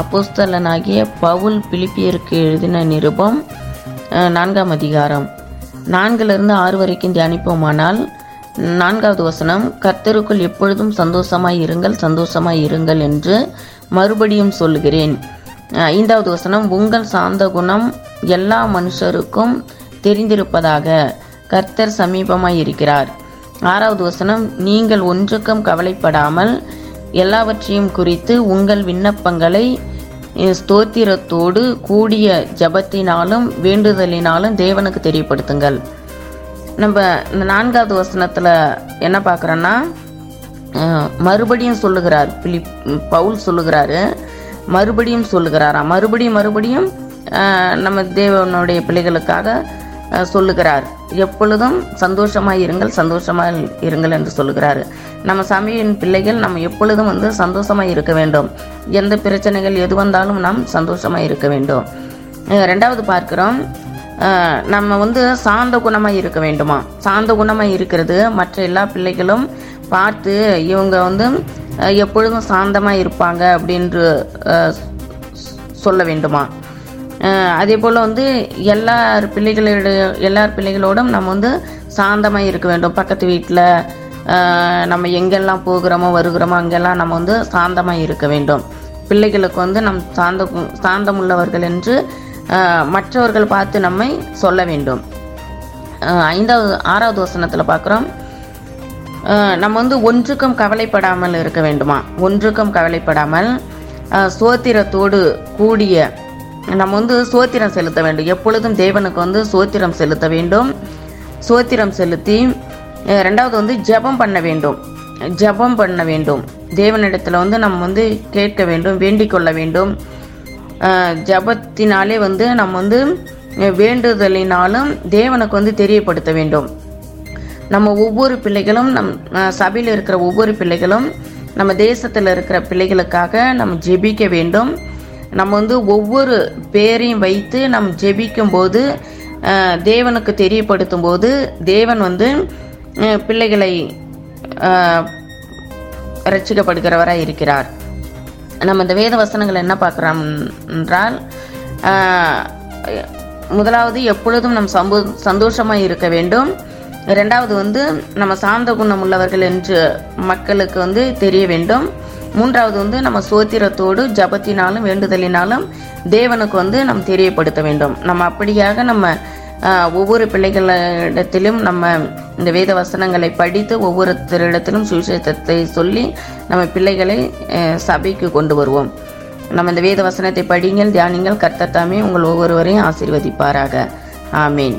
அப்போஸ்தலனாகிய பவுல் பிலிப்பியருக்கு எழுதின நிருபம் நான்காம் அதிகாரம். நான்கிலிருந்து ஆறு வரைக்கும் தியானிப்போமானால் நான்காவது வசனம் கர்த்தருக்குள் எப்பொழுதும் சந்தோஷமாய் இருங்கள் சந்தோஷமாய் இருங்கள் என்று மறுபடியும் சொல்லுகிறேன். ஐந்தாவது வசனம் உங்கள் சாந்த குணம் எல்லா மனுஷருக்கும் தெரிந்திருப்பதாக கர்த்தர் சமீபமாய் இருக்கிறார். ஆறாவது வசனம் நீங்கள் ஒன்றுக்கும் கவலைப்படாமல் எல்லாவற்றையும் குறித்து உங்கள் விண்ணப்பங்களை ஸ்தோத்திரத்தோடு கூடிய ஜபத்தினாலும் வேண்டுதலினாலும் தேவனுக்கு தெரியப்படுத்துங்கள். நம்ம இந்த நான்காவது வசனத்தில் என்ன பார்க்குறோன்னா மறுபடியும் சொல்லுகிறார் பிலிப் பவுல் சொல்லுகிறாரு மறுபடியும் சொல்லுகிறாராம் மறுபடியும் மறுபடியும் நம்ம தேவனுடைய பிள்ளைகளுக்காக சொல்லுகிறார். எப்பொழுதும் சந்தோஷமாக இருங்கள் சந்தோஷமாக இருங்கள் என்று சொல்கிறார் நம்ம சாமியின் பிள்ளைகள் நம்ம எப்பொழுதும் வந்து சந்தோஷமாக இருக்க வேண்டும். எந்த பிரச்சனைகள் எது வந்தாலும் நாம் சந்தோஷமாக இருக்க வேண்டும். ரெண்டாவது பார்க்குறோம். நம்ம வந்து சாந்த குணமாக இருக்க வேண்டுமா? சாந்த குணமாக இருக்கிறது. மற்ற எல்லா பிள்ளைகளும் பார்த்து இவங்க வந்து எப்பொழுதும் சாந்தமாக இருப்பாங்க அப்படின்று சொல்ல வேண்டுமா? அதே போல் வந்து எல்லார் பிள்ளைகளோட எல்லார் பிள்ளைகளோடும் நம்ம வந்து சாந்தமாக இருக்க வேண்டும். பக்கத்து வீட்டில் நம்ம எங்கெல்லாம் போகிறோமோ வருகிறோமோ அங்கெல்லாம் நம்ம வந்து சாந்தமாக இருக்க வேண்டும். பிள்ளைகளுக்கு வந்து நம் சாந்த சாந்தம் உள்ளவர்கள் என்று மற்றவர்கள் பார்த்து நம்மை சொல்ல வேண்டும். ஐந்தாவது ஆறாவது வசனத்தில் பார்க்குறோம் நம்ம வந்து ஒன்றுக்கும் கவலைப்படாமல் இருக்க வேண்டுமா? ஒன்றுக்கும் கவலைப்படாமல் சோத்திரத்தோடு கூடிய நம்ம வந்து சோத்திரம் செலுத்த வேண்டும். எப்பொழுதும் தேவனுக்கு வந்து சோத்திரம் செலுத்த வேண்டும். சோத்திரம் செலுத்தி ரெண்டாவது வந்து ஜெபம் பண்ண வேண்டும். ஜெபம் பண்ண வேண்டும். தேவனிடத்தில் வந்து நம்ம வந்து கேட்க வேண்டும் வேண்டிக் கொள்ள வேண்டும். ஜபத்தினாலே ஜெபத்தினாலே வந்து நம்ம வந்து வேண்டுதலினாலும் தேவனுக்கு வந்து தெரியப்படுத்த வேண்டும். நம்ம ஒவ்வொரு பிள்ளைகளும் நம் சபையில் இருக்கிற ஒவ்வொரு பிள்ளைகளும் நம்ம தேசத்தில் இருக்கிற பிள்ளைகளுக்காக நம்ம ஜெபிக்க வேண்டும். நம்ம வந்து ஒவ்வொரு பேரையும் வைத்து நம் ஜெபிக்கும் போது தேவனுக்கு தெரியப்படுத்தும் போது தேவன் வந்து பிள்ளைகளை ரட்சிக்கப்படுகிறவராக இருக்கிறார். நம்ம இந்த வேத வசனங்கள் என்ன பார்க்குறோம் என்றால் முதலாவது எப்பொழுதும் நம் சம்பு சந்தோஷமாக இருக்க வேண்டும். ரெண்டாவது வந்து நம்ம சாந்த குணம் உள்ளவர்கள் என்று மக்களுக்கு வந்து தெரிய வேண்டும். மூன்றாவது வந்து நம்ம சோத்திரத்தோடு ஜபத்தினாலும் வேண்டுதலினாலும் தேவனுக்கு வந்து நம் தெரியப்படுத்த வேண்டும். நம்ம அப்படியாக நம்ம ஒவ்வொரு பிள்ளைகளிடத்திலும் நம்ம இந்த வேத வசனங்களை படித்து ஒவ்வொருத்தரிடத்திலும் சுவிசேஷத்தை சொல்லி நம்ம பிள்ளைகளை சபைக்கு கொண்டு வருவோம். நம்ம இந்த வேத வசனத்தை படிங்கள் தியானிங்கள் கர்த்தத்தாமே உங்கள் ஒவ்வொருவரையும் ஆசீர்வதிப்பாராக. ஆமீன்.